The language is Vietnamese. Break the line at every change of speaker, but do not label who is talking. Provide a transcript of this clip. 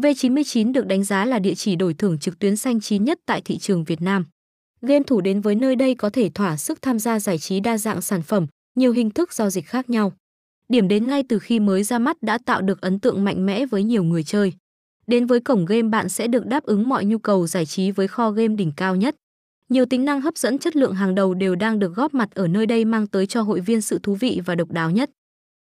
V99 được đánh giá là địa chỉ đổi thưởng trực tuyến xanh chín nhất tại thị trường Việt Nam. Game thủ đến với nơi đây có thể thỏa sức tham gia giải trí đa dạng sản phẩm, nhiều hình thức giao dịch khác nhau. Điểm đến ngay từ khi mới ra mắt đã tạo được ấn tượng mạnh mẽ với nhiều người chơi. Đến với cổng game bạn sẽ được đáp ứng mọi nhu cầu giải trí với kho game đỉnh cao nhất. Nhiều tính năng hấp dẫn chất lượng hàng đầu đều đang được góp mặt ở nơi đây mang tới cho hội viên sự thú vị và độc đáo nhất.